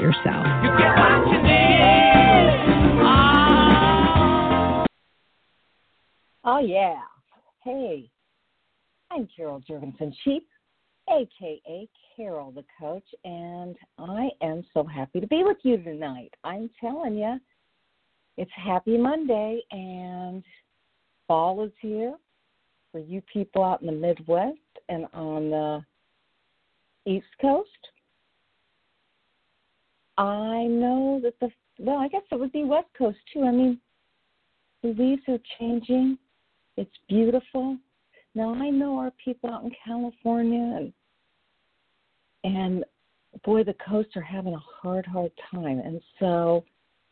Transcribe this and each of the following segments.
yourself? Oh, yeah. Hey, I'm Carol Juergensen Sheets, aka Carol the Coach, and I am so happy to be with you tonight. I'm telling you, it's Happy Monday, and fall is here for you people out in the Midwest and on the East Coast. I know that the, well, I guess it would be West Coast too. I mean, the leaves are changing. It's beautiful. Now I know our people out in California and and boy the coasts are having a hard, hard time. And so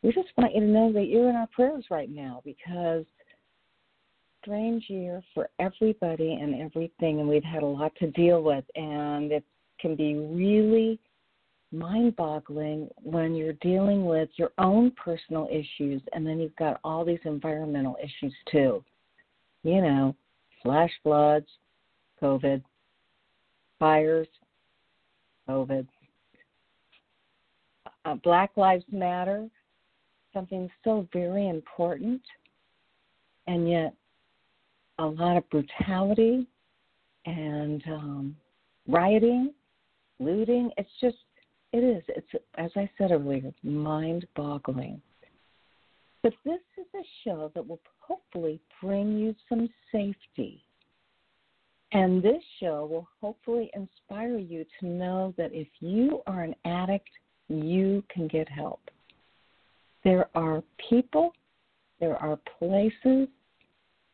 we just want you to know that you're in our prayers right now because strange year for everybody and everything and we've had a lot to deal with and it can be really mind boggling when you're dealing with your own personal issues and then you've got all these environmental issues too you know, flash floods, COVID, fires, COVID, uh, Black Lives Matter, something so very important, and yet a lot of brutality and um, rioting, looting. It's just, it is. It's, as I said earlier, mind boggling. But this is a show that will hopefully bring you some safety. And this show will hopefully inspire you to know that if you are an addict, you can get help. There are people, there are places,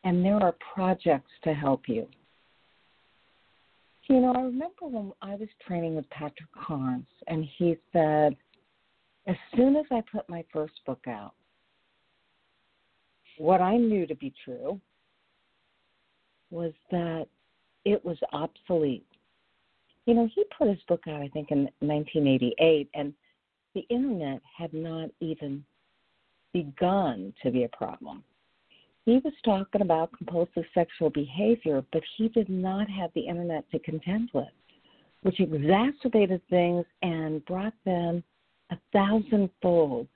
and there are projects to help you. You know, I remember when I was training with Patrick Carnes, and he said, as soon as I put my first book out, what I knew to be true was that it was obsolete. You know, he put his book out, I think, in 1988, and the internet had not even begun to be a problem. He was talking about compulsive sexual behavior, but he did not have the internet to contend with, which exacerbated things and brought them a thousandfold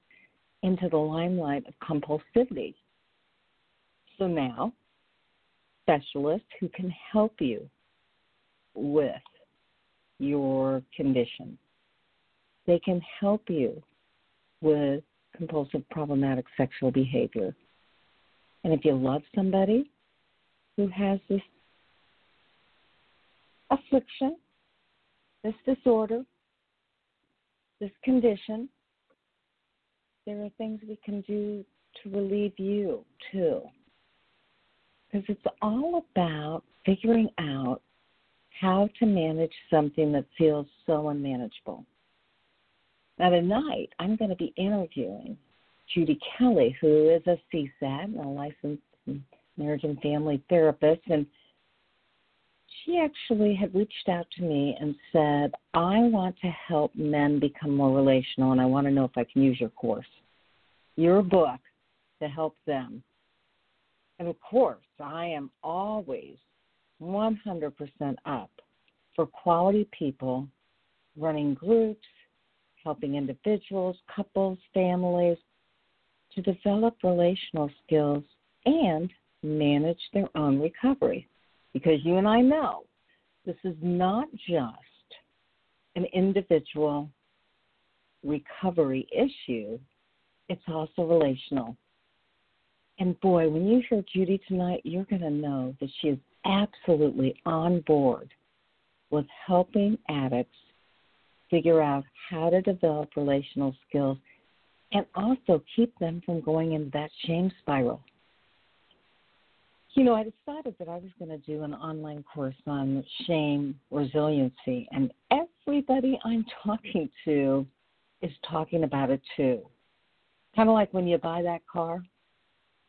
into the limelight of compulsivity. So now, specialists who can help you with your condition. They can help you with compulsive problematic sexual behavior. And if you love somebody who has this affliction, this disorder, this condition, there are things we can do to relieve you too because it's all about figuring out how to manage something that feels so unmanageable. Now, tonight, I'm going to be interviewing Judy Kelly, who is a CSAT, a licensed marriage and family therapist, and she actually had reached out to me and said, I want to help men become more relational, and I want to know if I can use your course, your book, to help them. And of course, I am always 100% up for quality people running groups, helping individuals, couples, families to develop relational skills and manage their own recovery. Because you and I know this is not just an individual recovery issue, it's also relational. And boy, when you hear Judy tonight, you're going to know that she is absolutely on board with helping addicts figure out how to develop relational skills and also keep them from going into that shame spiral. You know, I decided that I was going to do an online course on shame resiliency, and everybody I'm talking to is talking about it too. Kind of like when you buy that car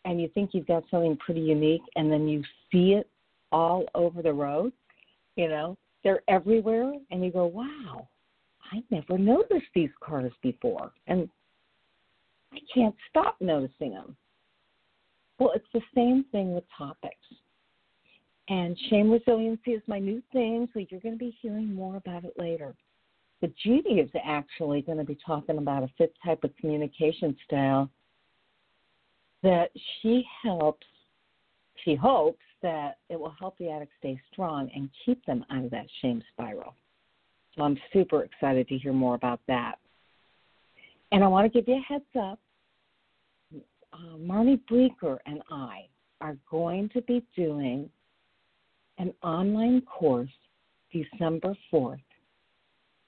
and you think you've got something pretty unique, and then you see it all over the road, you know, they're everywhere, and you go, wow, I never noticed these cars before. And I can't stop noticing them. Well, it's the same thing with topics. And shame resiliency is my new thing, so you're going to be hearing more about it later. But Judy is actually going to be talking about a fifth type of communication style that she helps, she hopes that it will help the addict stay strong and keep them out of that shame spiral. So I'm super excited to hear more about that. And I want to give you a heads up uh, Marnie Breecker and I are going to be doing an online course December 4th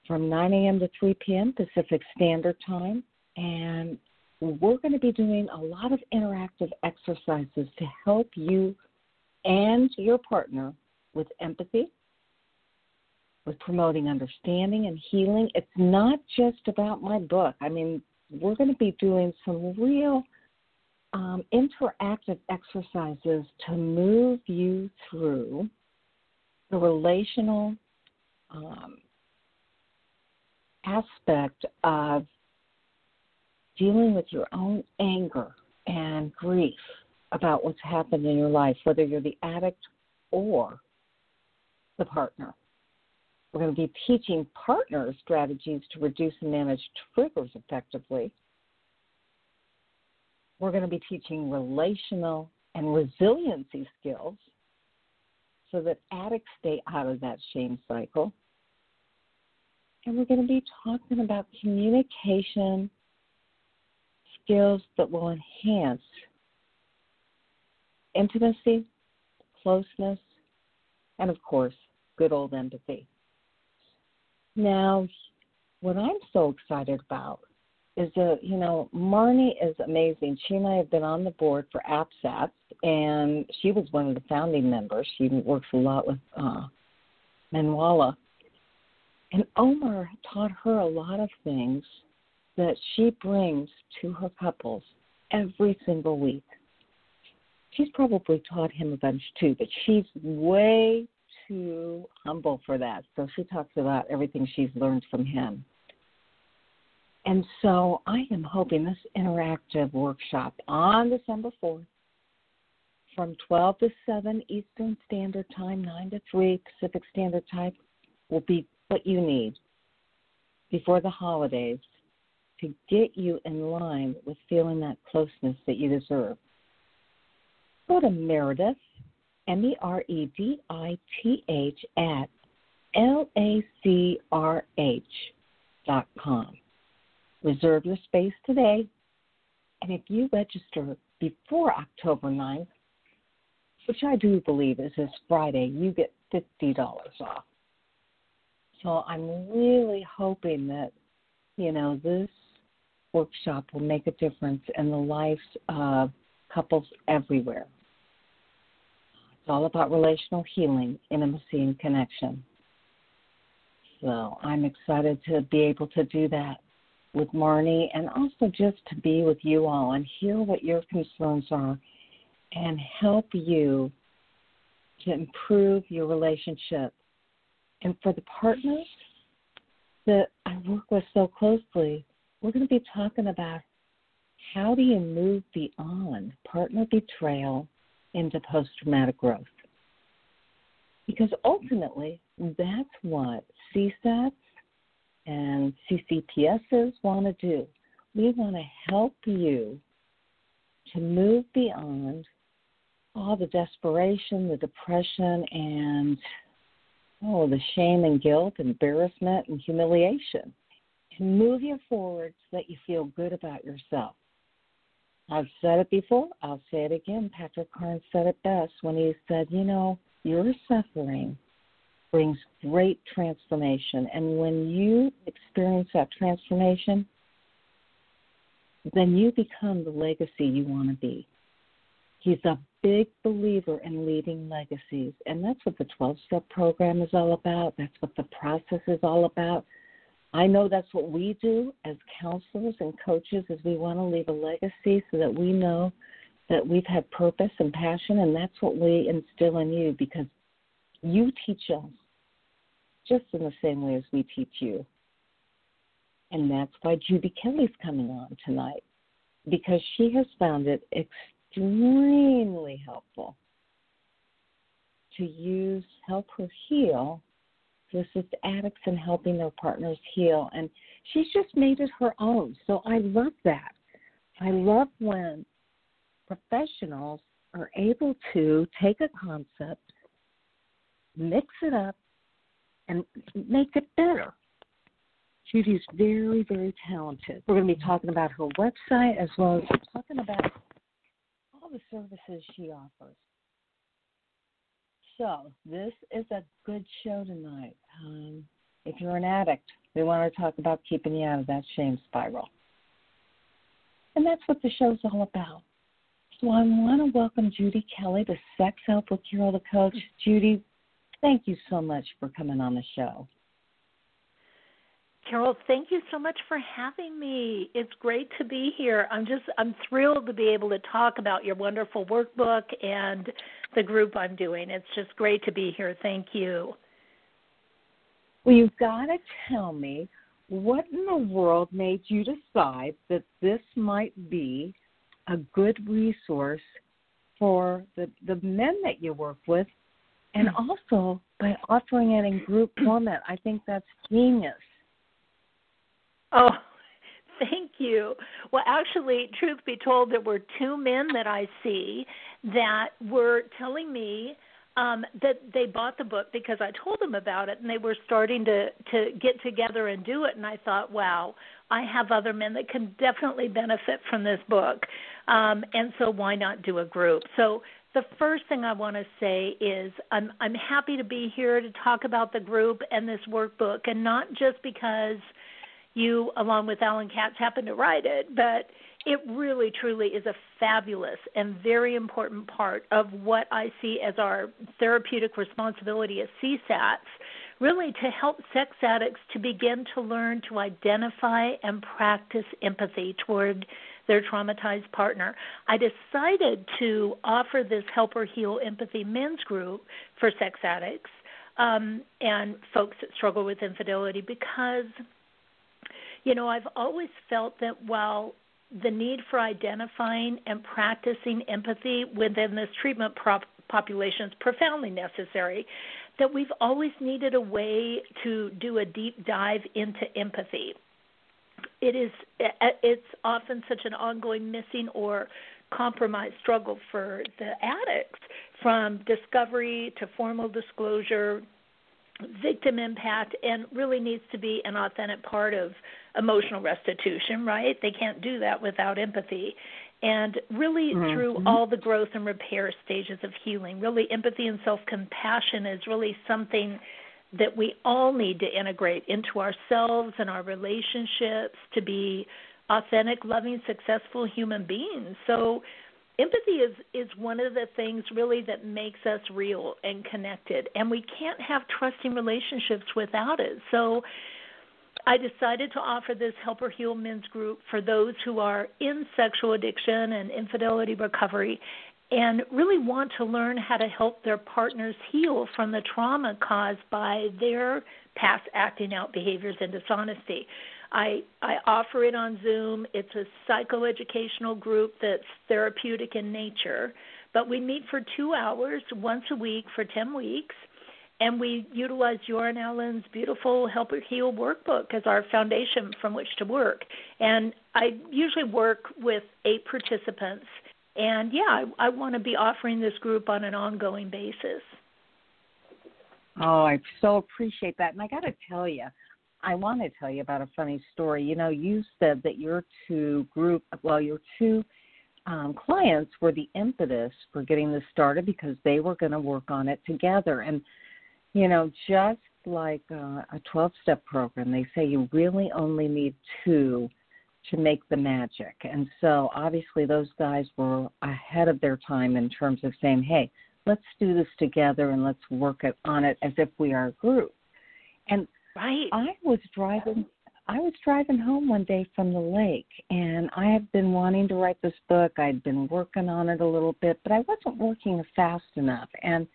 from 9 a.m. to 3 p.m. Pacific Standard Time. And we're going to be doing a lot of interactive exercises to help you and your partner with empathy, with promoting understanding and healing. It's not just about my book. I mean, we're going to be doing some real um, interactive exercises to move you through the relational um, aspect of dealing with your own anger and grief about what's happened in your life, whether you're the addict or the partner. We're going to be teaching partners strategies to reduce and manage triggers effectively we're going to be teaching relational and resiliency skills so that addicts stay out of that shame cycle. And we're going to be talking about communication skills that will enhance intimacy, closeness, and of course, good old empathy. Now, what I'm so excited about is that, you know Marnie is amazing. She and I have been on the board for APSATS, and she was one of the founding members. She works a lot with uh, and Omar taught her a lot of things that she brings to her couples every single week. She's probably taught him a bunch too, but she's way too humble for that. So she talks about everything she's learned from him. And so I am hoping this interactive workshop on December 4th from 12 to 7 Eastern Standard Time, 9 to 3 Pacific Standard Time will be what you need before the holidays to get you in line with feeling that closeness that you deserve. Go to Meredith, M E R E D I T H, at L A C R H dot com. Reserve your space today. And if you register before October 9th, which I do believe is this Friday, you get $50 off. So I'm really hoping that, you know, this workshop will make a difference in the lives of couples everywhere. It's all about relational healing, intimacy, and connection. So I'm excited to be able to do that with Marnie and also just to be with you all and hear what your concerns are and help you to improve your relationship. And for the partners that I work with so closely, we're going to be talking about how do you move beyond partner betrayal into post traumatic growth? Because ultimately, that's what CSATs and CCPSs want to do. We want to help you to move beyond all the desperation, the depression, and oh, the shame and guilt, embarrassment and humiliation, and move you forward so that you feel good about yourself. I've said it before, I'll say it again. Patrick Carnes said it best when he said, You know, your suffering brings great transformation. And when you experience that transformation, then you become the legacy you want to be. He's a big believer in leading legacies, and that's what the 12 step program is all about. That's what the process is all about. I know that's what we do as counselors and coaches is we want to leave a legacy so that we know that we've had purpose and passion and that's what we instill in you because you teach us just in the same way as we teach you. And that's why Judy Kelly's coming on tonight because she has found it extremely helpful to use help her heal assist addicts in helping their partners heal. And she's just made it her own. So I love that. I love when professionals are able to take a concept, mix it up, and make it better. Judy's very, very talented. We're going to be talking about her website as well as talking about all the services she offers. So, this is a good show tonight. Um, if you're an addict, we want to talk about keeping you out of that shame spiral. And that's what the show's all about. So I want to welcome Judy Kelly to Sex Help with Carol the Coach. Judy, thank you so much for coming on the show. Carol, thank you so much for having me. It's great to be here. I'm just I'm thrilled to be able to talk about your wonderful workbook and the group I'm doing. It's just great to be here. Thank you. Well, you've got to tell me what in the world made you decide that this might be a good resource for the, the men that you work with and hmm. also by offering it in group format. I think that's genius. Oh, thank you. Well, actually, truth be told, there were two men that I see that were telling me um, that they bought the book because I told them about it, and they were starting to to get together and do it. And I thought, wow, I have other men that can definitely benefit from this book, um, and so why not do a group? So the first thing I want to say is I'm I'm happy to be here to talk about the group and this workbook, and not just because you, along with Alan Katz, happened to write it, but it really truly is a fabulous and very important part of what I see as our therapeutic responsibility as CSATs, really to help sex addicts to begin to learn to identify and practice empathy toward their traumatized partner. I decided to offer this Help Her Heal Empathy men's group for sex addicts um, and folks that struggle with infidelity because you know, I've always felt that while the need for identifying and practicing empathy within this treatment prop- population is profoundly necessary, that we've always needed a way to do a deep dive into empathy. It is it's often such an ongoing missing or compromised struggle for the addicts from discovery to formal disclosure victim impact and really needs to be an authentic part of emotional restitution, right? They can't do that without empathy. And really, mm-hmm. through all the growth and repair stages of healing, really, empathy and self compassion is really something that we all need to integrate into ourselves and our relationships to be authentic, loving, successful human beings. So, empathy is is one of the things really that makes us real and connected and we can't have trusting relationships without it so I decided to offer this Help Her Heal Men's Group for those who are in sexual addiction and infidelity recovery and really want to learn how to help their partners heal from the trauma caused by their past acting out behaviors and dishonesty. I I offer it on Zoom. It's a psychoeducational group that's therapeutic in nature, but we meet for 2 hours once a week for 10 weeks and we utilize your and Alan's beautiful Help Her Heal workbook as our foundation from which to work. And I usually work with eight participants. And yeah, I, I want to be offering this group on an ongoing basis. Oh, I so appreciate that. And I got to tell you, I want to tell you about a funny story. You know, you said that your two group, well, your two um, clients were the impetus for getting this started because they were going to work on it together. And, you know, just like uh, a 12 step program, they say you really only need two to make the magic. And so obviously those guys were ahead of their time in terms of saying, hey, let's do this together and let's work it on it as if we are a group. And right. I was driving I was driving home one day from the lake and I had been wanting to write this book. I'd been working on it a little bit, but I wasn't working fast enough. And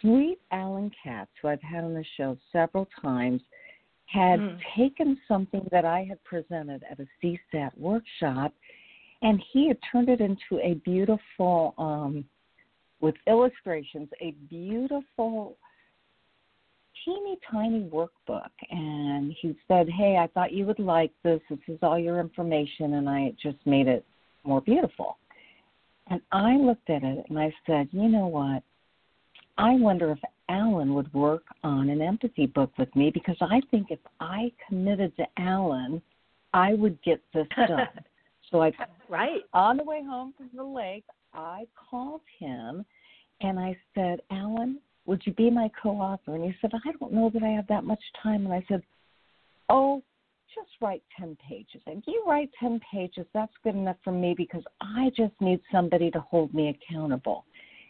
sweet Alan Katz, who I've had on the show several times, had mm. taken something that I had presented at a CSAT workshop and he had turned it into a beautiful um with illustrations, a beautiful, teeny tiny workbook. And he said, Hey, I thought you would like this. This is all your information. And I just made it more beautiful. And I looked at it and I said, You know what? I wonder if Alan would work on an empathy book with me because I think if I committed to Alan, I would get this done. so I right on the way home from the lake, I called him and I said, Alan, would you be my co author? And he said, I don't know that I have that much time. And I said, Oh, just write 10 pages. And if you write 10 pages, that's good enough for me because I just need somebody to hold me accountable.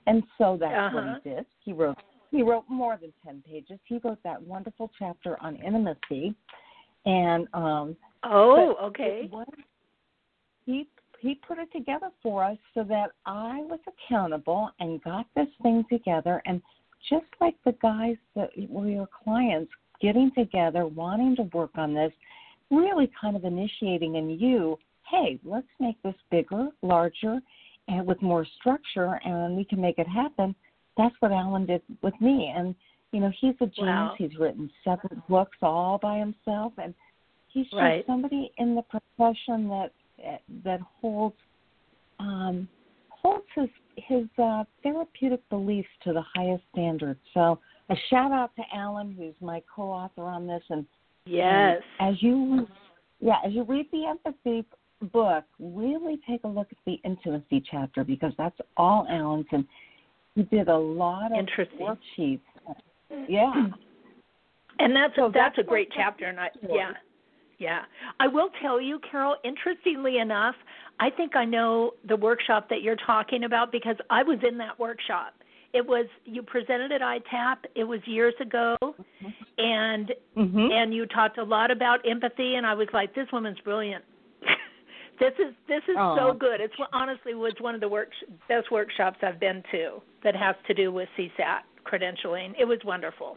And so that's uh-huh. what he uh-huh. did. He wrote he wrote more than 10 pages. He wrote that wonderful chapter on intimacy. And um Oh, okay. Was, he he put it together for us so that I was accountable and got this thing together. And just like the guys that were your clients getting together, wanting to work on this, really kind of initiating in you, hey, let's make this bigger, larger, and with more structure, and we can make it happen. That's what Alan did with me. And, you know, he's a genius. Wow. He's written seven books all by himself. And he's just somebody in the profession that that holds um, holds his his uh, therapeutic beliefs to the highest standard. So a shout out to Alan, who's my co-author on this, and yes, and as you yeah as you read the empathy book, really take a look at the intimacy chapter because that's all Alan's, and he did a lot of Interesting. worksheets. Yeah. And that's so that's, that's a great chapter, and I yeah. Yeah. I will tell you, Carol, interestingly enough, I think I know the workshop that you're talking about because I was in that workshop. It was you presented at ITAP. It was years ago, mm-hmm. and mm-hmm. and you talked a lot about empathy, and I was like, this woman's brilliant. this is this is Aww. so good. It's honestly was one of the work best workshops I've been to that has to do with CSAT credentialing. It was wonderful.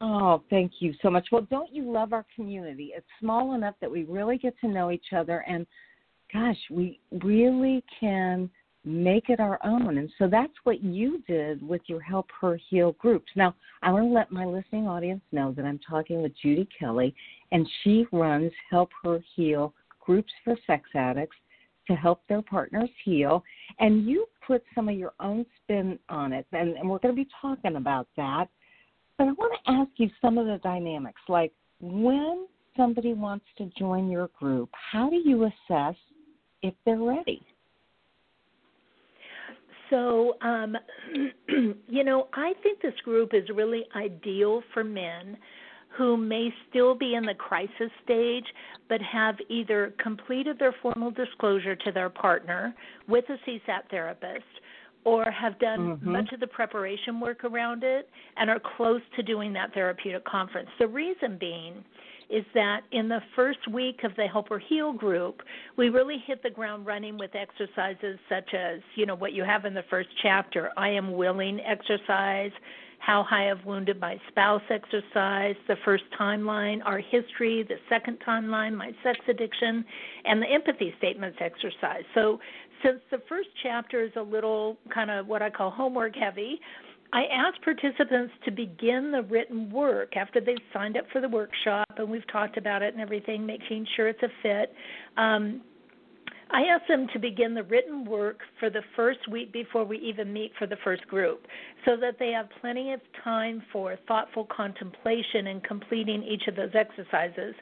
Oh, thank you so much. Well, don't you love our community? It's small enough that we really get to know each other, and gosh, we really can make it our own. And so that's what you did with your Help Her Heal groups. Now, I want to let my listening audience know that I'm talking with Judy Kelly, and she runs Help Her Heal groups for sex addicts to help their partners heal. And you put some of your own spin on it, and, and we're going to be talking about that. But I want to ask you some of the dynamics, like when somebody wants to join your group, how do you assess if they're ready? So, um, you know, I think this group is really ideal for men who may still be in the crisis stage but have either completed their formal disclosure to their partner with a CSAT therapist or have done mm-hmm. much of the preparation work around it and are close to doing that therapeutic conference. The reason being is that in the first week of the Help Her Heal group, we really hit the ground running with exercises such as, you know, what you have in the first chapter, I am willing exercise, how high I have wounded my spouse exercise, the first timeline, our history, the second timeline, my sex addiction, and the empathy statements exercise. So since the first chapter is a little kind of what I call homework heavy, I asked participants to begin the written work after they've signed up for the workshop and we've talked about it and everything, making sure it's a fit. Um, I asked them to begin the written work for the first week before we even meet for the first group so that they have plenty of time for thoughtful contemplation and completing each of those exercises.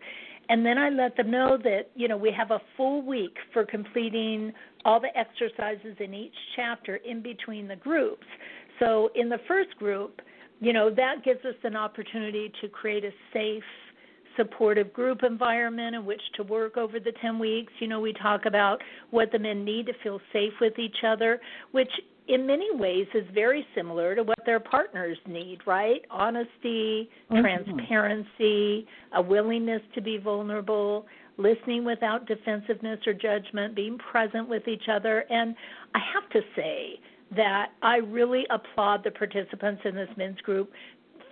And then I let them know that, you know, we have a full week for completing all the exercises in each chapter in between the groups. So in the first group, you know, that gives us an opportunity to create a safe, supportive group environment in which to work over the 10 weeks. You know, we talk about what the men need to feel safe with each other, which in many ways is very similar to what their partners need, right? Honesty, mm-hmm. transparency, a willingness to be vulnerable, listening without defensiveness or judgment, being present with each other. And I have to say that I really applaud the participants in this men's group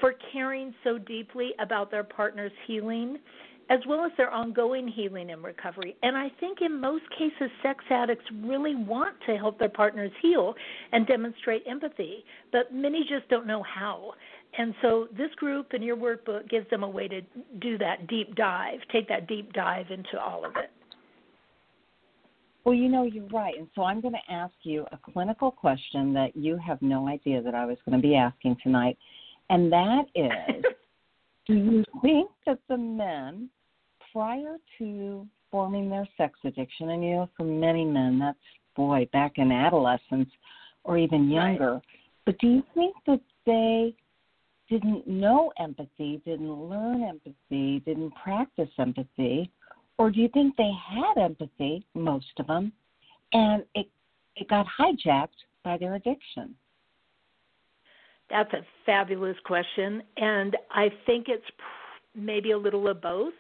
for caring so deeply about their partner's healing as well as their ongoing healing and recovery. And I think in most cases, sex addicts really want to help their partners heal and demonstrate empathy, but many just don't know how. And so this group and your workbook gives them a way to do that deep dive, take that deep dive into all of it. Well, you know, you're right. And so I'm going to ask you a clinical question that you have no idea that I was going to be asking tonight. And that is Do you think that the men, prior to forming their sex addiction, and you know, for many men, that's boy, back in adolescence or even younger, right. but do you think that they didn't know empathy, didn't learn empathy, didn't practice empathy, or do you think they had empathy, most of them, and it it got hijacked by their addiction? That's a fabulous question, and I think it's maybe a little of both.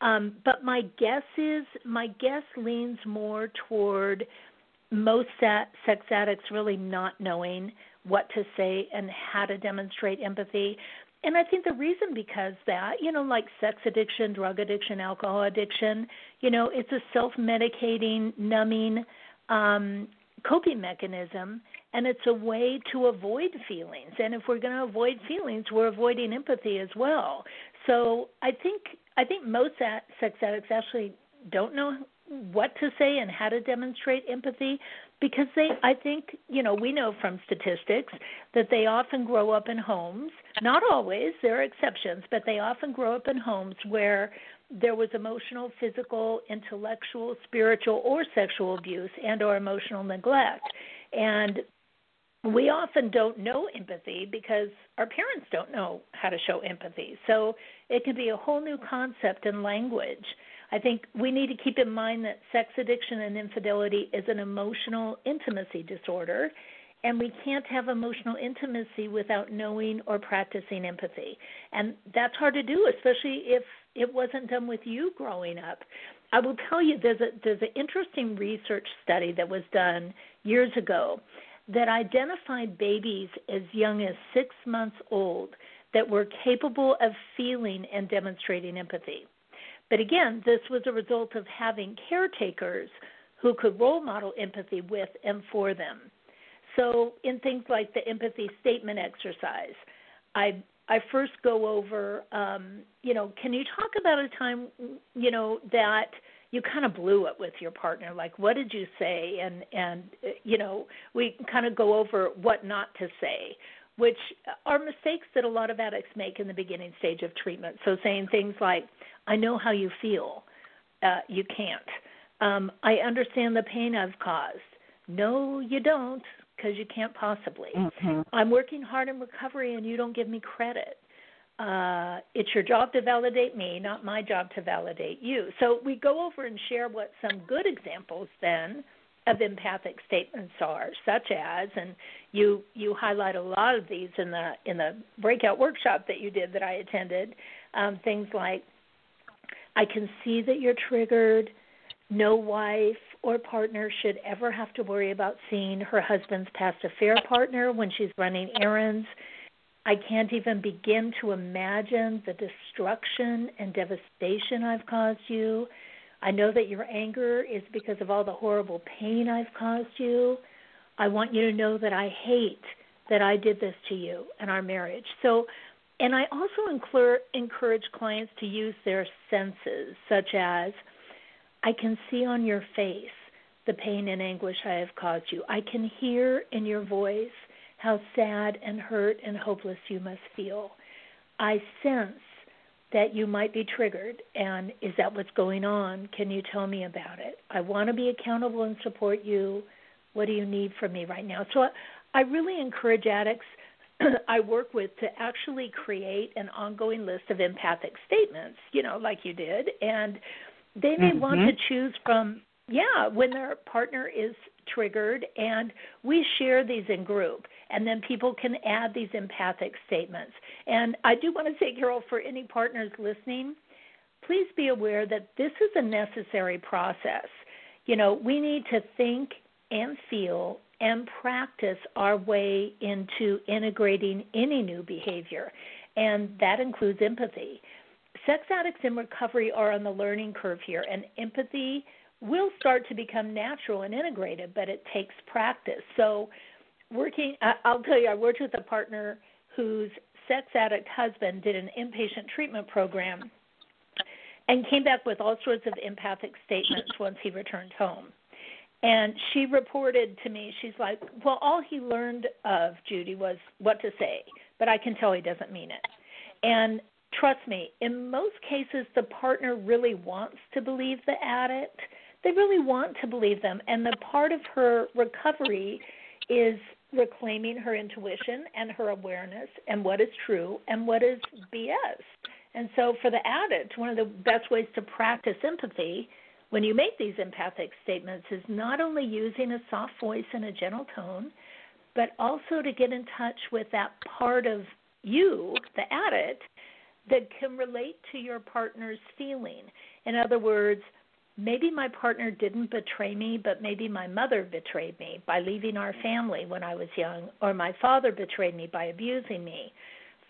Um, but my guess is my guess leans more toward most sex addicts really not knowing what to say and how to demonstrate empathy. And I think the reason because that, you know, like sex addiction, drug addiction, alcohol addiction, you know, it's a self-medicating, numbing um coping mechanism and it's a way to avoid feelings. And if we're going to avoid feelings, we're avoiding empathy as well. So I think I think most sex addicts actually don't know what to say and how to demonstrate empathy because they I think, you know, we know from statistics that they often grow up in homes, not always, there are exceptions, but they often grow up in homes where there was emotional, physical, intellectual, spiritual or sexual abuse and or emotional neglect. And we often don't know empathy because our parents don't know how to show empathy. So it can be a whole new concept in language. I think we need to keep in mind that sex addiction and infidelity is an emotional intimacy disorder, and we can't have emotional intimacy without knowing or practicing empathy. And that's hard to do, especially if it wasn't done with you growing up. I will tell you there's a there's an interesting research study that was done years ago that identified babies as young as 6 months old that were capable of feeling and demonstrating empathy. But again, this was a result of having caretakers who could role model empathy with and for them. So, in things like the empathy statement exercise, I I first go over, um, you know, can you talk about a time, you know, that you kind of blew it with your partner? Like, what did you say? And and you know, we kind of go over what not to say which are mistakes that a lot of addicts make in the beginning stage of treatment. So saying things like, I know how you feel, uh, you can't. Um, I understand the pain I've caused. No, you don't, because you can't possibly. Mm-hmm. I'm working hard in recovery and you don't give me credit. uh, it's your job to validate me, not my job to validate you. So we go over and share what some good examples then of empathic statements are, such as, and you you highlight a lot of these in the in the breakout workshop that you did that I attended. Um, things like, I can see that you're triggered. No wife or partner should ever have to worry about seeing her husband's past affair partner when she's running errands I can't even begin to imagine the destruction and devastation I've caused you. I know that your anger is because of all the horrible pain I've caused you. I want you to know that I hate that I did this to you and our marriage. So, and I also encourage clients to use their senses, such as I can see on your face the pain and anguish I have caused you. I can hear in your voice how sad and hurt and hopeless you must feel. I sense that you might be triggered, and is that what's going on? Can you tell me about it? I want to be accountable and support you. What do you need from me right now? So I really encourage addicts I work with to actually create an ongoing list of empathic statements, you know, like you did, and they may mm-hmm. want to choose from yeah, when their partner is triggered and we share these in group and then people can add these empathic statements. And I do want to say, Carol, for any partners listening, please be aware that this is a necessary process. You know, we need to think and feel and practice our way into integrating any new behavior, and that includes empathy. Sex addicts in recovery are on the learning curve here, and empathy will start to become natural and integrated, but it takes practice. So, working, I'll tell you, I worked with a partner whose sex addict husband did an inpatient treatment program and came back with all sorts of empathic statements once he returned home. And she reported to me, she's like, Well, all he learned of Judy was what to say, but I can tell he doesn't mean it. And trust me, in most cases, the partner really wants to believe the addict they really want to believe them. And the part of her recovery is reclaiming her intuition and her awareness and what is true and what is BS. And so, for the addict, one of the best ways to practice empathy when you make these empathic statements is not only using a soft voice and a gentle tone, but also to get in touch with that part of you, the addict, that can relate to your partner's feeling. In other words, maybe my partner didn't betray me, but maybe my mother betrayed me by leaving our family when I was young, or my father betrayed me by abusing me.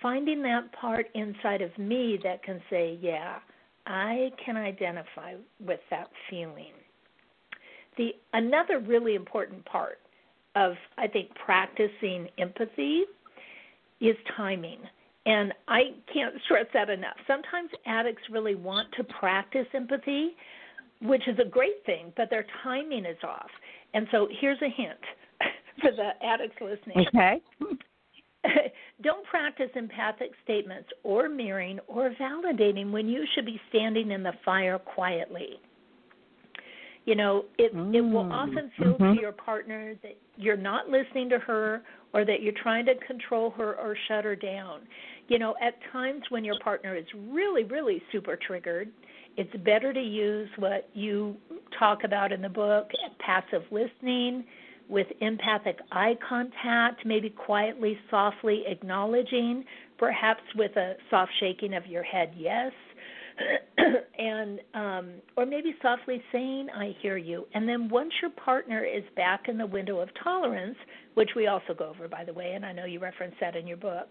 Finding that part inside of me that can say, yeah, I can identify with that feeling. The another really important part of I think practicing empathy is timing. And I can't stress that enough. Sometimes addicts really want to practice empathy, which is a great thing, but their timing is off. And so here's a hint for the addicts listening. Okay. Don't practice empathic statements or mirroring or validating when you should be standing in the fire quietly. You know, it mm. it will mm. often feel mm-hmm. to your partner that you're not listening to her or that you're trying to control her or shut her down. You know, at times when your partner is really, really super triggered, it's better to use what you talk about in the book passive listening with empathic eye contact, maybe quietly, softly acknowledging, perhaps with a soft shaking of your head, yes. and um, or maybe softly saying i hear you and then once your partner is back in the window of tolerance which we also go over by the way and i know you reference that in your book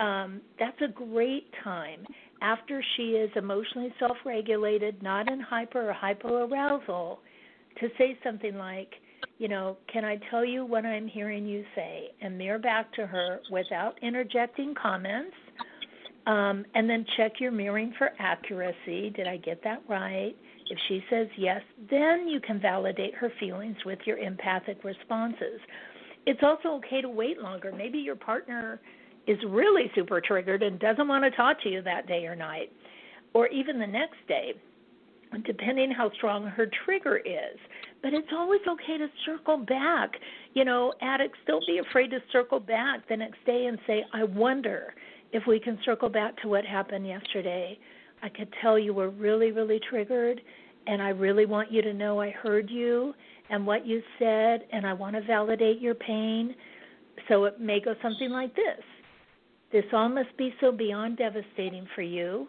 um, that's a great time after she is emotionally self regulated, not in hyper or hypoarousal, to say something like, you know, can I tell you what I'm hearing you say? And mirror back to her without interjecting comments. Um, and then check your mirroring for accuracy. Did I get that right? If she says yes, then you can validate her feelings with your empathic responses. It's also okay to wait longer. Maybe your partner is really super triggered and doesn't want to talk to you that day or night, or even the next day, depending how strong her trigger is. But it's always okay to circle back. You know, addicts, don't be afraid to circle back the next day and say, I wonder, if we can circle back to what happened yesterday, I could tell you were really, really triggered, and I really want you to know I heard you and what you said, and I want to validate your pain. So it may go something like this This all must be so beyond devastating for you,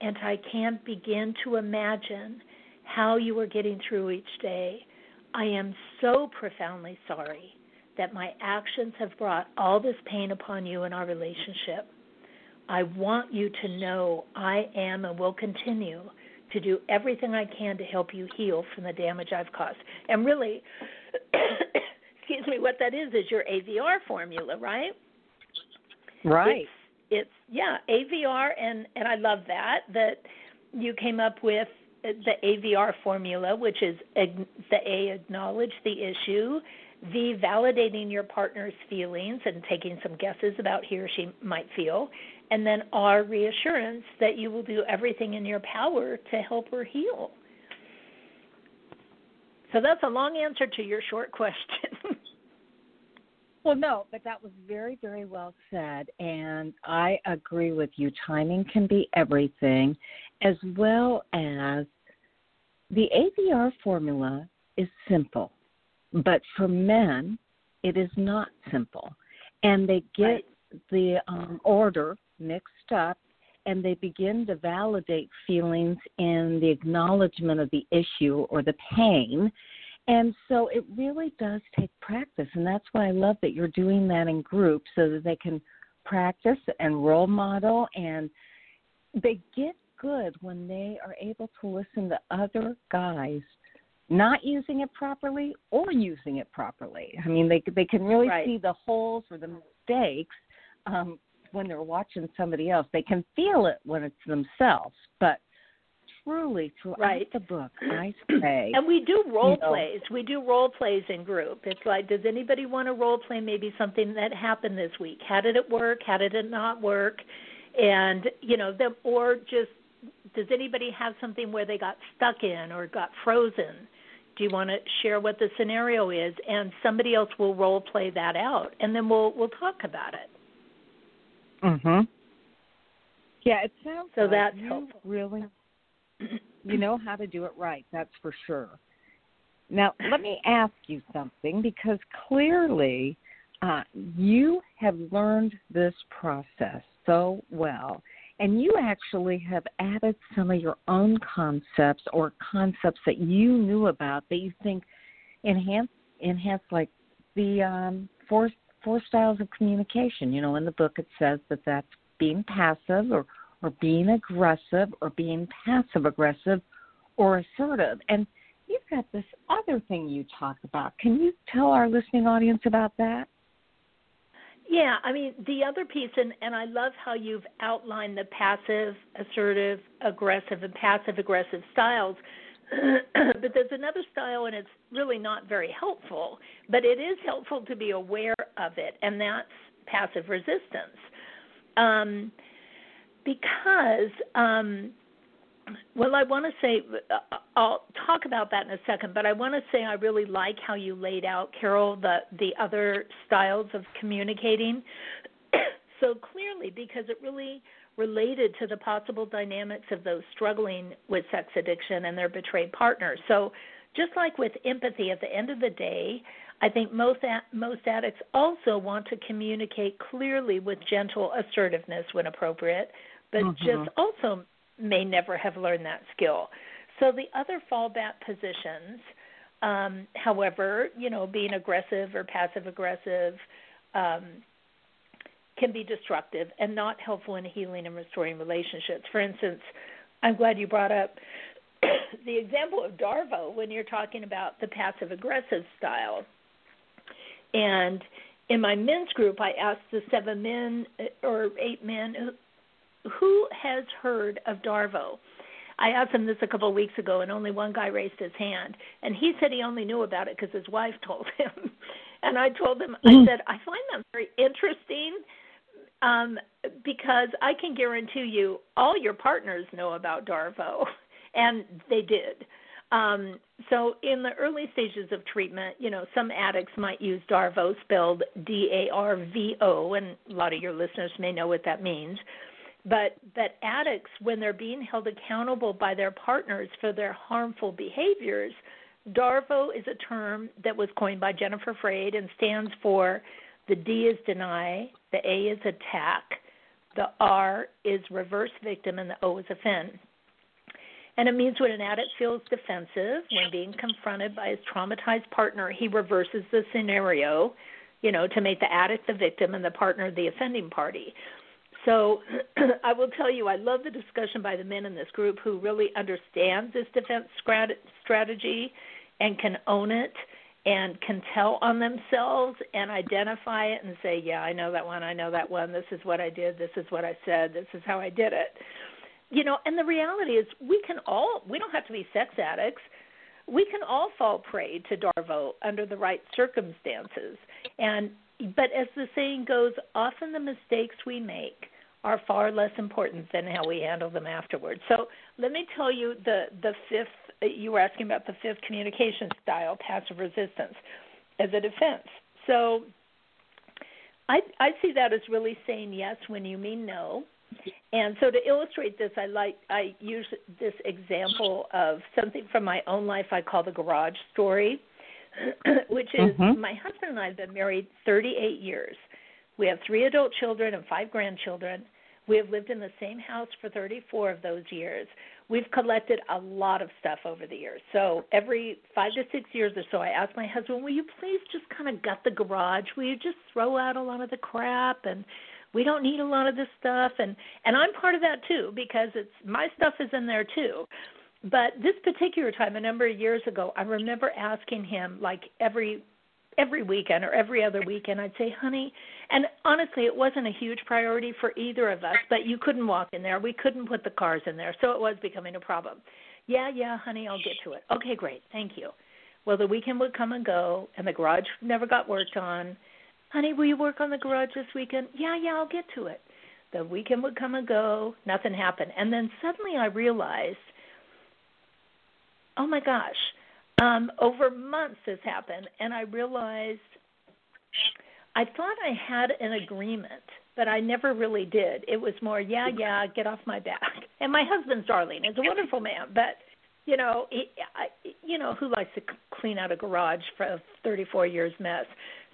and I can't begin to imagine how you are getting through each day. I am so profoundly sorry that my actions have brought all this pain upon you and our relationship. I want you to know I am and will continue to do everything I can to help you heal from the damage I've caused. And really, excuse me, what that is is your AVR formula, right? Right. It's, it's yeah, AVR, and and I love that that you came up with the AVR formula, which is the A, acknowledge the issue, V, validating your partner's feelings and taking some guesses about he or she might feel, and then R, reassurance that you will do everything in your power to help her heal. So that's a long answer to your short question. Well, no, but that was very, very well said. And I agree with you. Timing can be everything, as well as the AVR formula is simple. But for men, it is not simple. And they get right. the um, order mixed up and they begin to validate feelings in the acknowledgement of the issue or the pain. And so it really does take practice. And that's why I love that you're doing that in groups so that they can practice and role model and they get good when they are able to listen to other guys not using it properly or using it properly. I mean, they they can really right. see the holes or the mistakes um, when they're watching somebody else. They can feel it when it's themselves, but truly throughout right. the book, I say. And we do role you know, plays. We do role plays in group. It's like, does anybody want to role play maybe something that happened this week? How did it work? How did it not work? And you know, the, or just does anybody have something where they got stuck in or got frozen? Do you want to share what the scenario is? And somebody else will role play that out, and then we'll we'll talk about it. Mhm. Yeah, it sounds so like that's you helpful. really you know how to do it right. That's for sure. Now, let me ask you something because clearly uh, you have learned this process so well and you actually have added some of your own concepts or concepts that you knew about that you think enhance enhance like the um, four four styles of communication. You know, in the book it says that that's being passive or or being aggressive or being passive aggressive or assertive. And you've got this other thing you talk about. Can you tell our listening audience about that? Yeah, I mean the other piece, and and I love how you've outlined the passive, assertive, aggressive, and passive aggressive styles. but there's another style, and it's really not very helpful, but it is helpful to be aware of it, and that's passive resistance. Um, because um, well, I want to say, uh, I'll talk about that in a second, but I want to say I really like how you laid out, Carol, the, the other styles of communicating so clearly because it really related to the possible dynamics of those struggling with sex addiction and their betrayed partners. So, just like with empathy, at the end of the day, I think most most addicts also want to communicate clearly with gentle assertiveness when appropriate, but mm-hmm. just also may never have learned that skill. So the other fallback positions, um, however, you know, being aggressive or passive aggressive, um, can be destructive and not helpful in healing and restoring relationships. For instance, I'm glad you brought up the example of Darvo when you're talking about the passive aggressive style. And in my men's group, I asked the seven men uh, or eight men who has heard of Darvo? I asked him this a couple of weeks ago, and only one guy raised his hand, and he said he only knew about it because his wife told him. and I told him, I Mm. said, I find that very interesting um, because I can guarantee you all your partners know about Darvo, and they did. Um, so in the early stages of treatment, you know, some addicts might use Darvo, spelled D-A-R-V-O, and a lot of your listeners may know what that means. But that addicts, when they're being held accountable by their partners for their harmful behaviors, Darvo is a term that was coined by Jennifer Freyd and stands for the D is deny, the A is attack, the R is reverse victim, and the O is offend. And it means when an addict feels defensive when being confronted by his traumatized partner, he reverses the scenario, you know, to make the addict the victim and the partner the offending party. So I will tell you, I love the discussion by the men in this group who really understand this defense strategy and can own it and can tell on themselves and identify it and say, yeah, I know that one, I know that one, this is what I did, this is what I said, this is how I did it. You know, and the reality is we can all we don't have to be sex addicts. We can all fall prey to Darvo under the right circumstances. And but as the saying goes, often the mistakes we make are far less important than how we handle them afterwards. So let me tell you the the fifth. You were asking about the fifth communication style, passive resistance, as a defense. So I I see that as really saying yes when you mean no. And so to illustrate this, I like I use this example of something from my own life I call the garage story, which is mm-hmm. my husband and I have been married 38 years. We have three adult children and five grandchildren. We have lived in the same house for 34 of those years. We've collected a lot of stuff over the years. So every five to six years or so, I ask my husband, "Will you please just kind of gut the garage? Will you just throw out a lot of the crap and we don't need a lot of this stuff?" And and I'm part of that too because it's my stuff is in there too. But this particular time, a number of years ago, I remember asking him like every every weekend or every other weekend I'd say, "Honey," and honestly, it wasn't a huge priority for either of us, but you couldn't walk in there. We couldn't put the cars in there, so it was becoming a problem. Yeah, yeah, honey, I'll get to it. Okay, great. Thank you. Well, the weekend would come and go, and the garage never got worked on. Honey, will you work on the garage this weekend? Yeah, yeah, I'll get to it. The weekend would come and go, nothing happened. And then suddenly I realized, oh my gosh, um, over months this happened, and I realized I thought I had an agreement, but I never really did. It was more, yeah, yeah, get off my back. And my husband's darling is a wonderful man, but you know, he, I, you know, who likes to clean out a garage for a 34 years mess?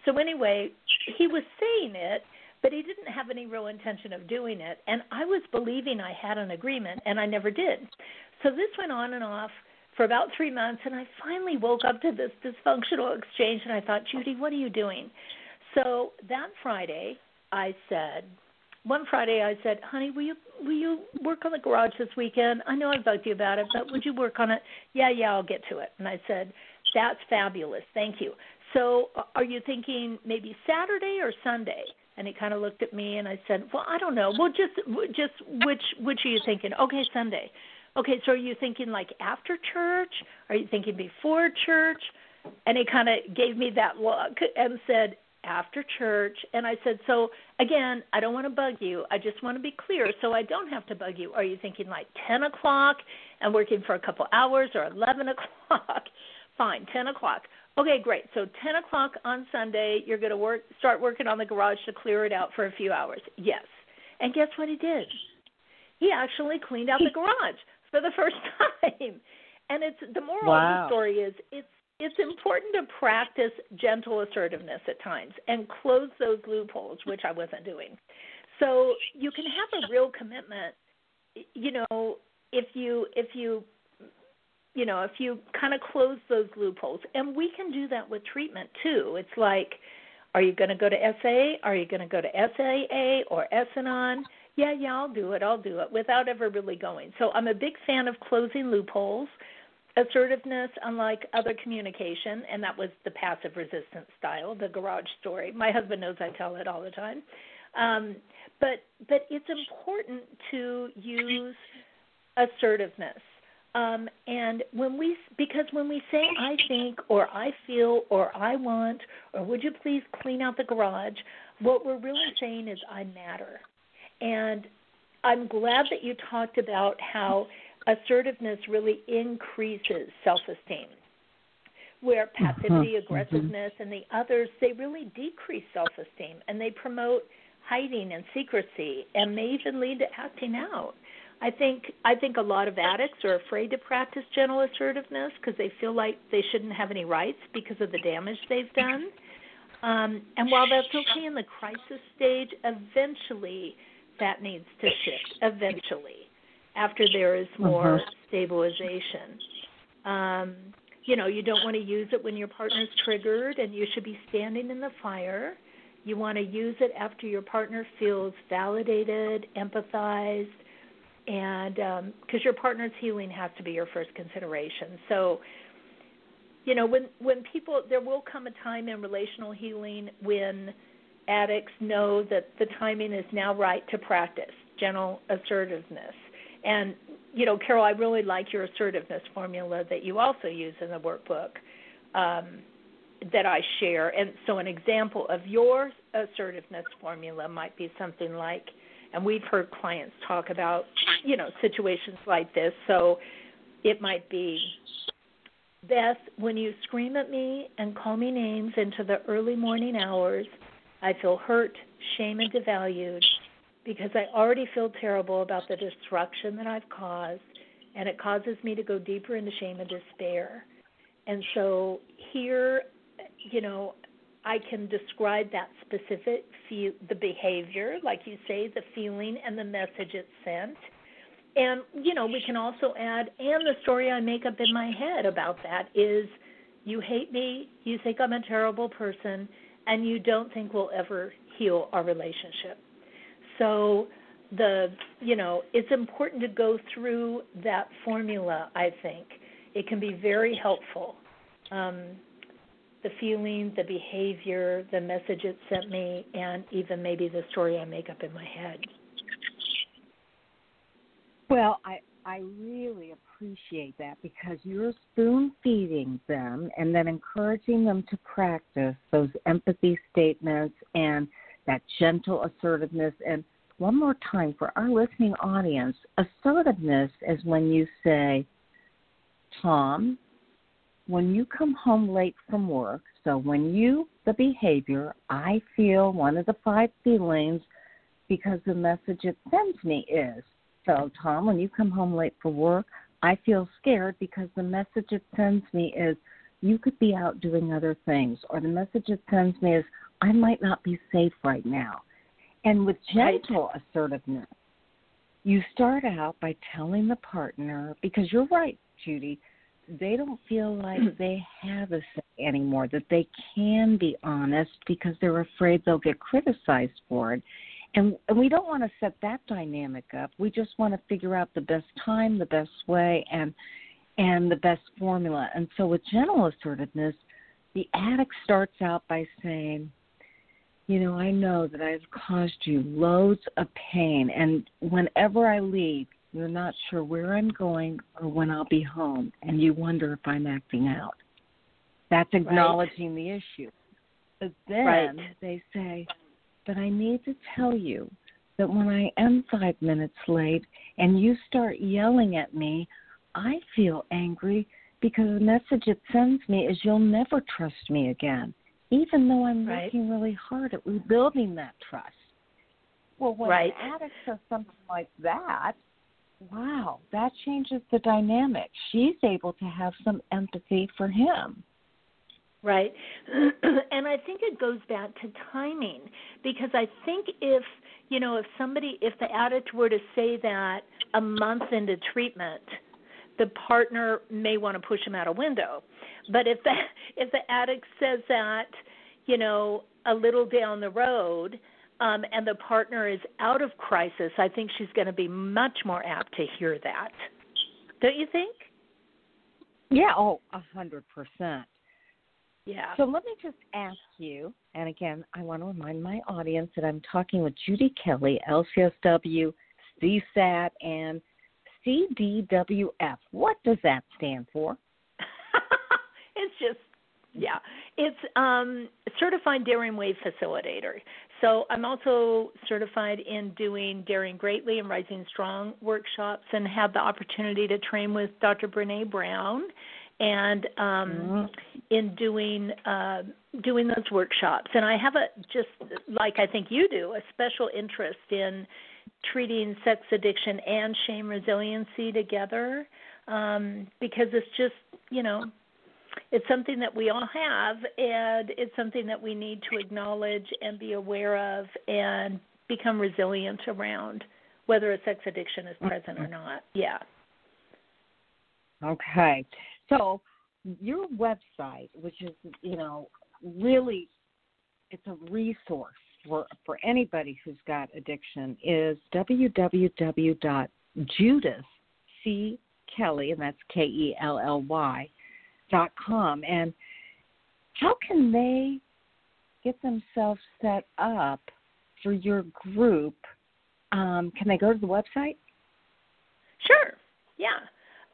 So anyway, he was saying it, but he didn't have any real intention of doing it, and I was believing I had an agreement, and I never did. So this went on and off for about three months, and I finally woke up to this dysfunctional exchange, and I thought, Judy, what are you doing? So that Friday, I said, one Friday I said, "Honey, will you will you work on the garage this weekend? I know I bugged you about it, but would you work on it?" "Yeah, yeah, I'll get to it." And I said, "That's fabulous. Thank you." So, uh, are you thinking maybe Saturday or Sunday? And he kind of looked at me and I said, "Well, I don't know. Well, just just which which are you thinking?" "Okay, Sunday." Okay, so are you thinking like after church? Are you thinking before church? And he kind of gave me that look and said, after church. And I said, so again, I don't want to bug you. I just want to be clear so I don't have to bug you. Are you thinking like 10 o'clock and working for a couple hours or 11 o'clock? Fine, 10 o'clock. Okay, great. So 10 o'clock on Sunday, you're going to work, start working on the garage to clear it out for a few hours. Yes. And guess what he did? He actually cleaned out the garage for the first time. And it's the moral wow. of the story is it's it's important to practice gentle assertiveness at times and close those loopholes, which I wasn't doing. So you can have a real commitment, you know, if you if you you know, if you kind of close those loopholes. And we can do that with treatment too. It's like are you going to go to SA? Are you going to go to SAA or S-Anon? Yeah, yeah, I'll do it, I'll do it, without ever really going. So I'm a big fan of closing loopholes, assertiveness, unlike other communication, and that was the passive resistance style, the garage story. My husband knows I tell it all the time. Um, but but it's important to use assertiveness. Um, and when we, because when we say I think or I feel or I want or would you please clean out the garage, what we're really saying is I matter. And I'm glad that you talked about how assertiveness really increases self esteem. Where passivity, mm-hmm. aggressiveness, and the others, they really decrease self esteem and they promote hiding and secrecy and may even lead to acting out. I think I think a lot of addicts are afraid to practice gentle assertiveness because they feel like they shouldn't have any rights because of the damage they've done. Um, and while that's okay in the crisis stage, eventually that needs to shift. Eventually, after there is more uh-huh. stabilization. Um, you know, you don't want to use it when your partner's triggered, and you should be standing in the fire. You want to use it after your partner feels validated, empathized, and because um, your partner's healing has to be your first consideration. So, you know, when when people there will come a time in relational healing when addicts know that the timing is now right to practice gentle assertiveness. And you know, Carol, I really like your assertiveness formula that you also use in the workbook. Um, that I share. And so, an example of your assertiveness formula might be something like, and we've heard clients talk about, you know, situations like this. So, it might be, Beth, when you scream at me and call me names into the early morning hours, I feel hurt, shame, and devalued because I already feel terrible about the destruction that I've caused, and it causes me to go deeper into shame and despair. And so here you know, I can describe that specific the behavior, like you say, the feeling and the message it sent. And you know, we can also add, and the story I make up in my head about that is, you hate me, you think I'm a terrible person, and you don't think we'll ever heal our relationship. So the you know, it's important to go through that formula. I think it can be very helpful. Um, the feeling, the behavior, the message it sent me, and even maybe the story I make up in my head. Well, I I really appreciate that because you're spoon feeding them and then encouraging them to practice those empathy statements and that gentle assertiveness. And one more time for our listening audience, assertiveness is when you say, Tom, when you come home late from work, so when you, the behavior, I feel one of the five feelings because the message it sends me is, so Tom, when you come home late for work, I feel scared because the message it sends me is, you could be out doing other things, or the message it sends me is, I might not be safe right now. And with gentle right. assertiveness, you start out by telling the partner, because you're right, Judy, they don't feel like they have a say anymore, that they can be honest because they're afraid they'll get criticized for it. And, and we don't want to set that dynamic up. We just want to figure out the best time, the best way, and and the best formula. And so with gentle assertiveness, the addict starts out by saying, you know, I know that I've caused you loads of pain, and whenever I leave, you're not sure where I'm going or when I'll be home, and you wonder if I'm acting out. That's acknowledging right. the issue. But then right. they say, But I need to tell you that when I am five minutes late and you start yelling at me, I feel angry because the message it sends me is you'll never trust me again, even though I'm right. working really hard at rebuilding that trust. Well, when right. an addict says something like that, wow, that changes the dynamic. She's able to have some empathy for him. Right. and I think it goes back to timing because I think if, you know, if somebody, if the addict were to say that a month into treatment, the partner may want to push him out a window. But if the if the addict says that, you know, a little down the road, um, and the partner is out of crisis, I think she's going to be much more apt to hear that. Don't you think? Yeah, oh, a hundred percent. Yeah. So let me just ask you, and again, I want to remind my audience that I'm talking with Judy Kelly, LCSW, CSAT, and CDWF. What does that stand for? it's just yeah. It's um certified Daring Way facilitator. So I'm also certified in doing Daring Greatly and Rising Strong workshops and had the opportunity to train with Dr. Brene Brown and um mm-hmm. in doing uh doing those workshops. And I have a just like I think you do a special interest in treating sex addiction and shame resiliency together um because it's just you know it's something that we all have and it's something that we need to acknowledge and be aware of and become resilient around whether a sex addiction is present or not. Yeah. Okay so your website which is you know really it's a resource for for anybody who's got addiction is www.judith c kelly and that's k e l l y dot com. And how can they get themselves set up for your group? Um, can they go to the website? Sure. Yeah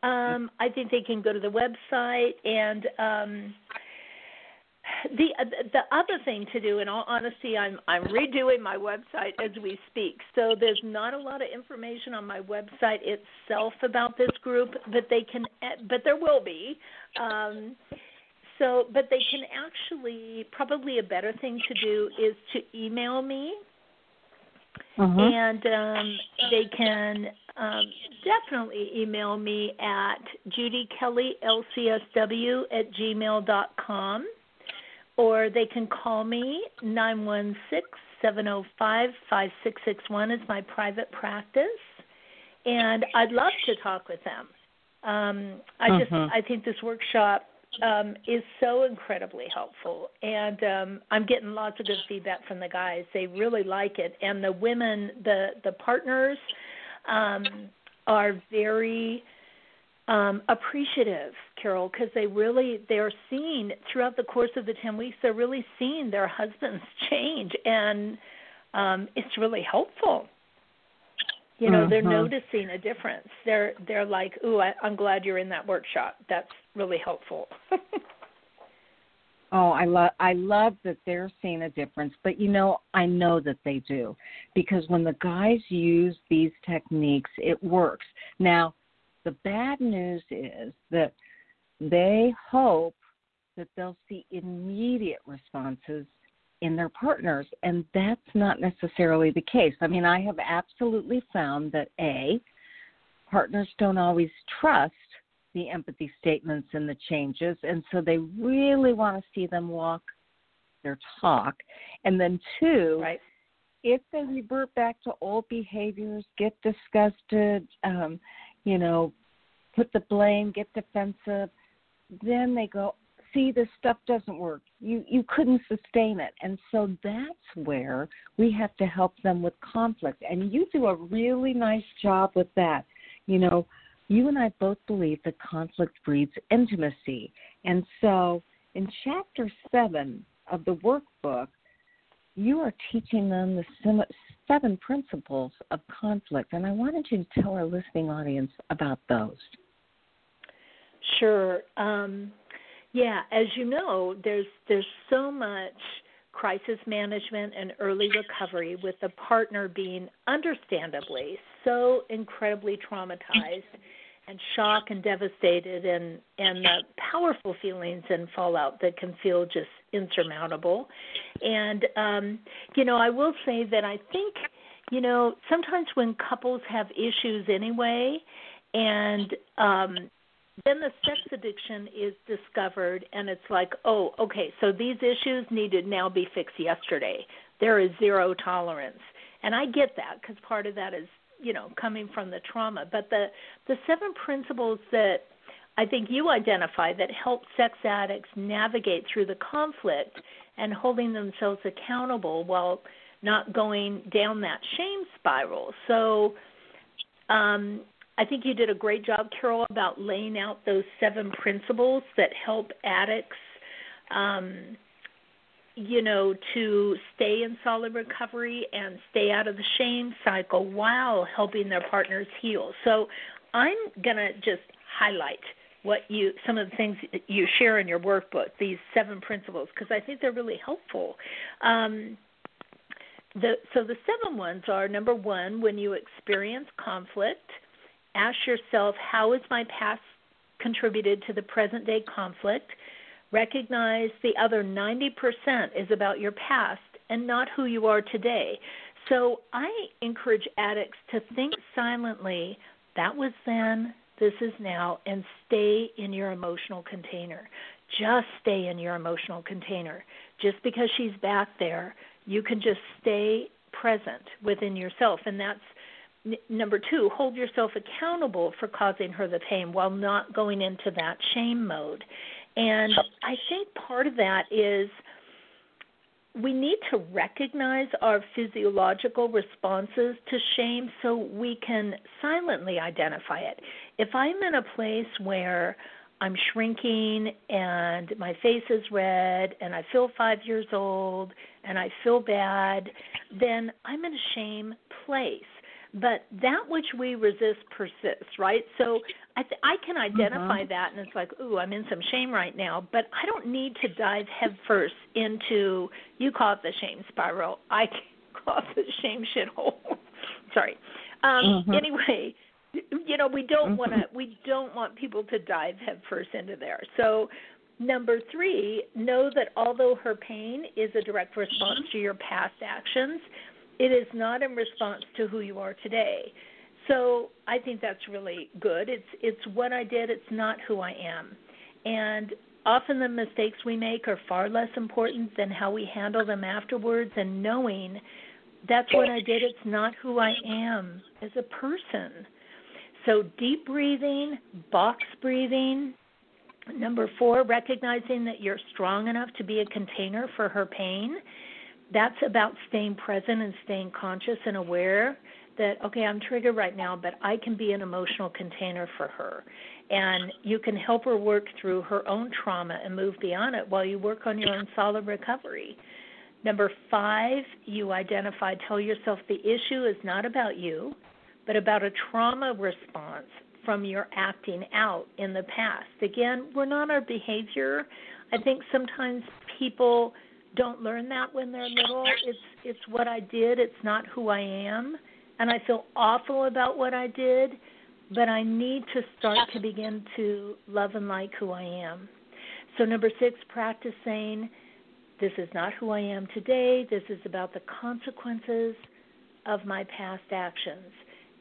um, i think they can go to the website and um, the the other thing to do in all honesty i'm i'm redoing my website as we speak. So there's not a lot of information on my website itself about this group but they can but there will be. Um so but they can actually probably a better thing to do is to email me. Uh-huh. and um they can um definitely email me at judy kelly lcsw at gmail dot com or they can call me nine one six seven zero oh five five six six one is my private practice, and I'd love to talk with them. Um, I just uh-huh. I think this workshop um, is so incredibly helpful, and um, I'm getting lots of good feedback from the guys. They really like it, and the women, the the partners, um, are very um, appreciative, Carol, because they really they're seeing throughout the course of the ten weeks they're really seeing their husbands change, and um, it's really helpful. You know, they're uh-huh. noticing a difference. They're they're like, "Ooh, I, I'm glad you're in that workshop. That's really helpful." Oh, I love I love that they're seeing a difference, but you know, I know that they do because when the guys use these techniques, it works. Now, the bad news is that they hope that they'll see immediate responses in their partners, and that's not necessarily the case. I mean, I have absolutely found that A, partners don't always trust the empathy statements and the changes, and so they really want to see them walk their talk. And then, two, right. if they revert back to old behaviors, get disgusted, um, you know, put the blame, get defensive, then they go, see this stuff doesn't work. You you couldn't sustain it. And so that's where we have to help them with conflict. And you do a really nice job with that. You know, you and I both believe that conflict breeds intimacy. And so in chapter 7 of the workbook, you are teaching them the seven principles of conflict, and I wanted you to tell our listening audience about those. Sure. Um, yeah, as you know, there's there's so much crisis management and early recovery with the partner being understandably so incredibly traumatized and shocked and devastated and and the powerful feelings and fallout that can feel just insurmountable. And um you know i will say that i think you know sometimes when couples have issues anyway and um then the sex addiction is discovered and it's like oh okay so these issues need to now be fixed yesterday. There is zero tolerance. And i get that because part of that is you know coming from the trauma. But the the seven principles that i think you identify that help sex addicts navigate through the conflict and holding themselves accountable while not going down that shame spiral. So um, I think you did a great job, Carol, about laying out those seven principles that help addicts, um, you know, to stay in solid recovery and stay out of the shame cycle while helping their partners heal. So I'm going to just highlight what you some of the things that you share in your workbook, these seven principles, because I think they're really helpful. Um, the, so the seven ones are number one, when you experience conflict, ask yourself, how has my past contributed to the present day conflict? Recognize the other 90% is about your past and not who you are today. So I encourage addicts to think silently that was then, this is now, and stay in your emotional container. Just stay in your emotional container. Just because she's back there, you can just stay present within yourself. And that's n- number two, hold yourself accountable for causing her the pain while not going into that shame mode. And I think part of that is we need to recognize our physiological responses to shame so we can silently identify it. If I'm in a place where I'm shrinking and my face is red and I feel five years old and I feel bad, then I'm in a shame place but that which we resist persists, right? So I, th- I can identify mm-hmm. that, and it's like, ooh, I'm in some shame right now, but I don't need to dive headfirst into. You call it the shame spiral. I call it the shame shithole. Sorry. Um, mm-hmm. Anyway, you know, we don't mm-hmm. want to. We don't want people to dive headfirst into there. So. Number three, know that although her pain is a direct response to your past actions, it is not in response to who you are today. So I think that's really good. It's it's what I did, it's not who I am. And often the mistakes we make are far less important than how we handle them afterwards and knowing that's what I did, it's not who I am as a person. So deep breathing, box breathing. Number 4, recognizing that you're strong enough to be a container for her pain that's about staying present and staying conscious and aware that okay i'm triggered right now but i can be an emotional container for her. And you can help her work through her own trauma and move beyond it while you work on your own solid recovery. Number five you identify tell yourself the issue is not about you but about a trauma response from your acting out in the past. Again we're not our behavior. I think sometimes people don't learn that when they're little. It's it's what I did. It's not who I am, and I feel awful about what I did. But I need to start to begin to love and like who I am. So number six, practice saying, "This is not who I am today. This is about the consequences of my past actions."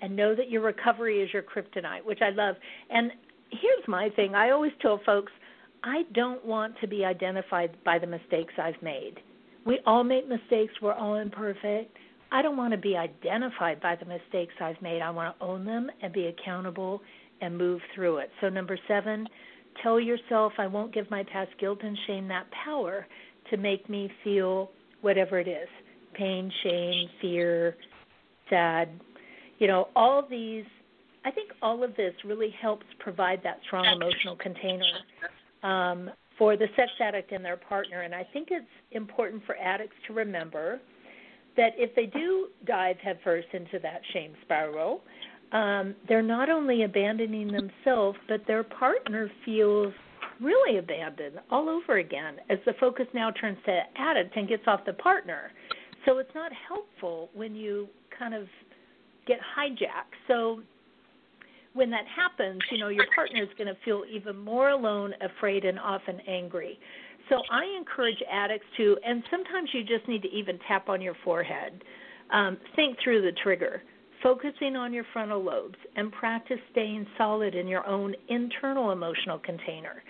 And know that your recovery is your kryptonite, which I love. And here's my thing: I always tell folks I don't want to be identified by the mistakes I've made. We all make mistakes, we're all imperfect. I don't want to be identified by the mistakes I've made. I want to own them and be accountable and move through it. So, number seven, tell yourself I won't give my past guilt and shame that power to make me feel whatever it is pain, shame, fear, sad. You know, all these, I think all of this really helps provide that strong emotional container um, for the sex addict and their partner. And I think it's important for addicts to remember that if they do dive headfirst into that shame spiral, um, they're not only abandoning themselves, but their partner feels really abandoned all over again as the focus now turns to addict and gets off the partner. So it's not helpful when you kind of get hijacked. So when that happens, you know, your partner is going to feel even more alone, afraid, and often angry. So I encourage addicts to, and sometimes you just need to even tap on your forehead, um, think through the trigger, focusing on your frontal lobes, and practice staying solid in your own internal emotional container.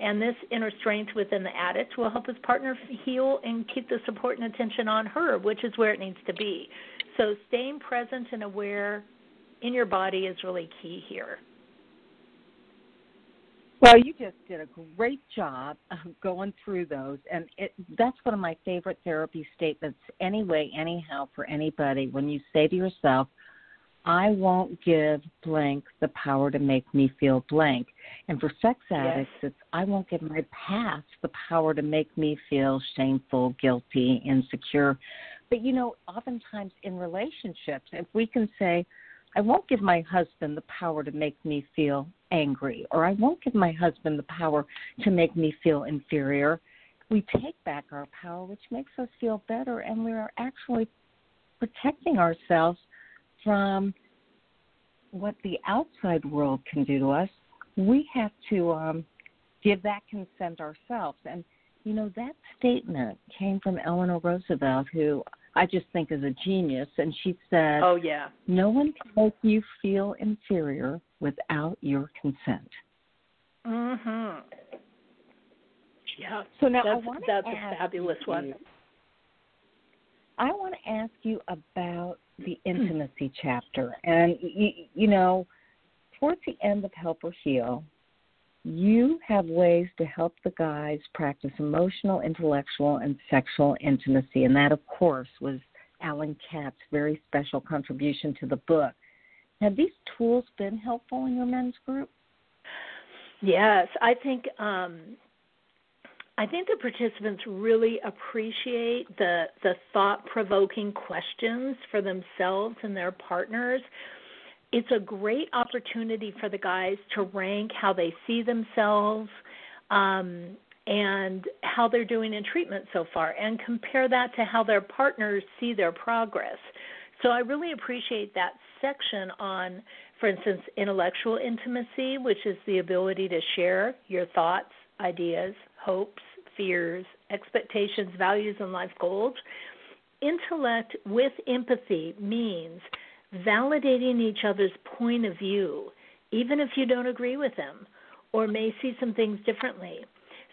And this inner strength within the addict will help his partner heal and keep the support and attention on her, which is where it needs to be. So staying present and aware in your body is really key here. Well, you just did a great job of going through those, and it, that's one of my favorite therapy statements. Anyway, anyhow, for anybody, when you say to yourself, "I won't give blank the power to make me feel blank," and for sex addicts, yes. it's "I won't give my past the power to make me feel shameful, guilty, insecure." But you know, oftentimes in relationships, if we can say, I won't give my husband the power to make me feel angry, or I won't give my husband the power to make me feel inferior. We take back our power, which makes us feel better, and we are actually protecting ourselves from what the outside world can do to us. We have to um, give that consent ourselves. And, you know, that statement came from Eleanor Roosevelt, who I just think is a genius. And she said, Oh, yeah. No one can make you feel inferior without your consent. Mm Mhm. Yeah. So now that's, I want that's a fabulous you, one. I want to ask you about the intimacy chapter. And, you, you know, towards the end of Help Her Heal, you have ways to help the guys practice emotional, intellectual, and sexual intimacy. And that, of course, was Alan Katz's very special contribution to the book. Have these tools been helpful in your men's group? Yes, I think um, I think the participants really appreciate the the thought provoking questions for themselves and their partners. It's a great opportunity for the guys to rank how they see themselves um, and how they're doing in treatment so far, and compare that to how their partners see their progress. So I really appreciate that section on, for instance, intellectual intimacy, which is the ability to share your thoughts, ideas, hopes, fears, expectations, values, and life goals. Intellect with empathy means validating each other's point of view, even if you don't agree with them or may see some things differently.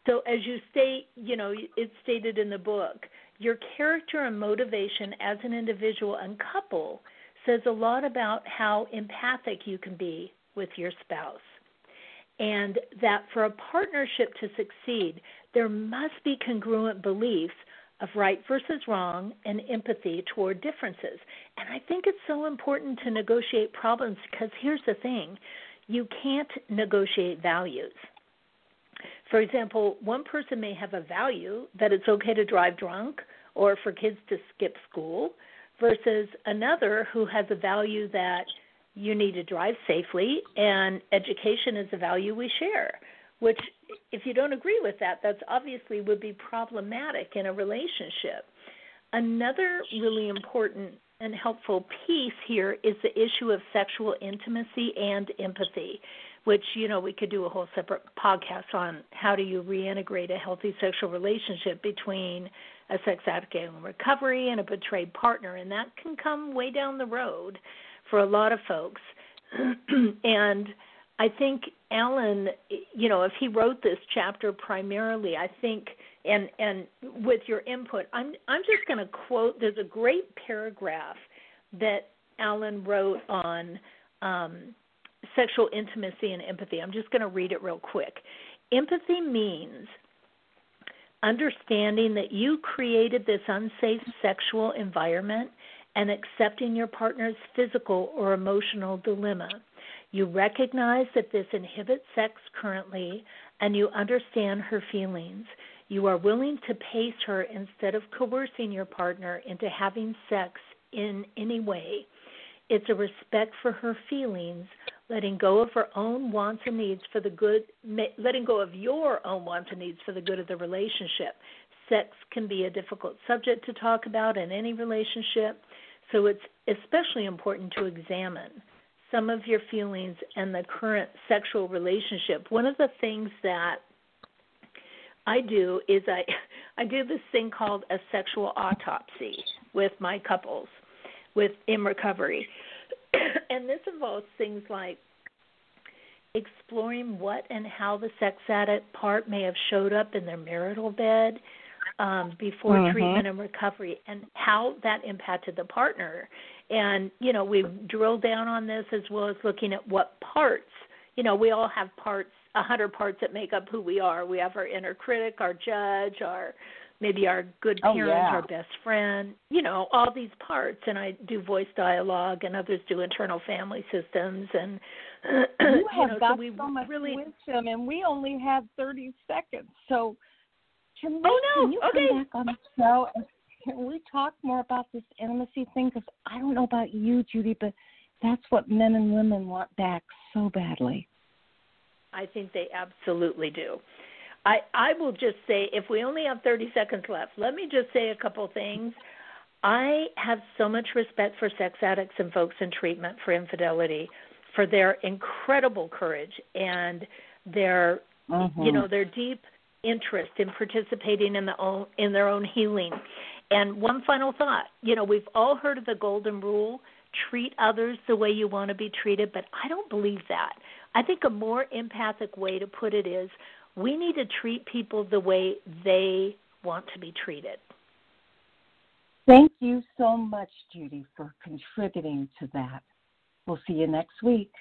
So, as you state, you know, it's stated in the book, your character and motivation as an individual and couple says a lot about how empathic you can be with your spouse. And that for a partnership to succeed, there must be congruent beliefs of right versus wrong and empathy toward differences. And I think it's so important to negotiate problems because here's the thing you can't negotiate values. For example, one person may have a value that it's okay to drive drunk or for kids to skip school, versus another who has a value that you need to drive safely and education is a value we share which if you don't agree with that that's obviously would be problematic in a relationship another really important and helpful piece here is the issue of sexual intimacy and empathy which you know we could do a whole separate podcast on how do you reintegrate a healthy sexual relationship between a sex addict in recovery and a betrayed partner and that can come way down the road for a lot of folks. and I think Alan, you know, if he wrote this chapter primarily, I think and and with your input, I'm I'm just going to quote. There's a great paragraph that Alan wrote on um, sexual intimacy and empathy. I'm just going to read it real quick. Empathy means understanding that you created this unsafe sexual environment and accepting your partner's physical or emotional dilemma. You recognize that this inhibits sex currently and you understand her feelings. You are willing to pace her instead of coercing your partner into having sex in any way. It's a respect for her feelings, letting go of her own wants and needs for the good, letting go of your own wants and needs for the good of the relationship. Sex can be a difficult subject to talk about in any relationship, so it's especially important to examine some of your feelings and the current sexual relationship. One of the things that I do is I I do this thing called a sexual autopsy with my couples with in recovery. and this involves things like exploring what and how the sex addict part may have showed up in their marital bed um, before mm-hmm. treatment and recovery and how that impacted the partner. And, you know, we drill down on this as well as looking at what parts, you know, we all have parts, a hundred parts that make up who we are. We have our inner critic, our judge, our maybe our good oh, parent, yeah. our best friend, you know, all these parts. And I do voice dialogue, and others do internal family systems. And you have know, got so, we so much really, wisdom, and we only have thirty seconds. So, can we, oh no, can you okay. come back on the show and can we talk more about this intimacy thing? Because I don't know about you, Judy, but that's what men and women want back so badly. I think they absolutely do. I I will just say if we only have 30 seconds left, let me just say a couple things. I have so much respect for sex addicts and folks in treatment for infidelity for their incredible courage and their Mm-hmm. you know their deep interest in participating in the own in their own healing. And one final thought, you know, we've all heard of the golden rule, treat others the way you want to be treated, but I don't believe that. I think a more empathic way to put it is we need to treat people the way they want to be treated. Thank you so much, Judy, for contributing to that. We'll see you next week.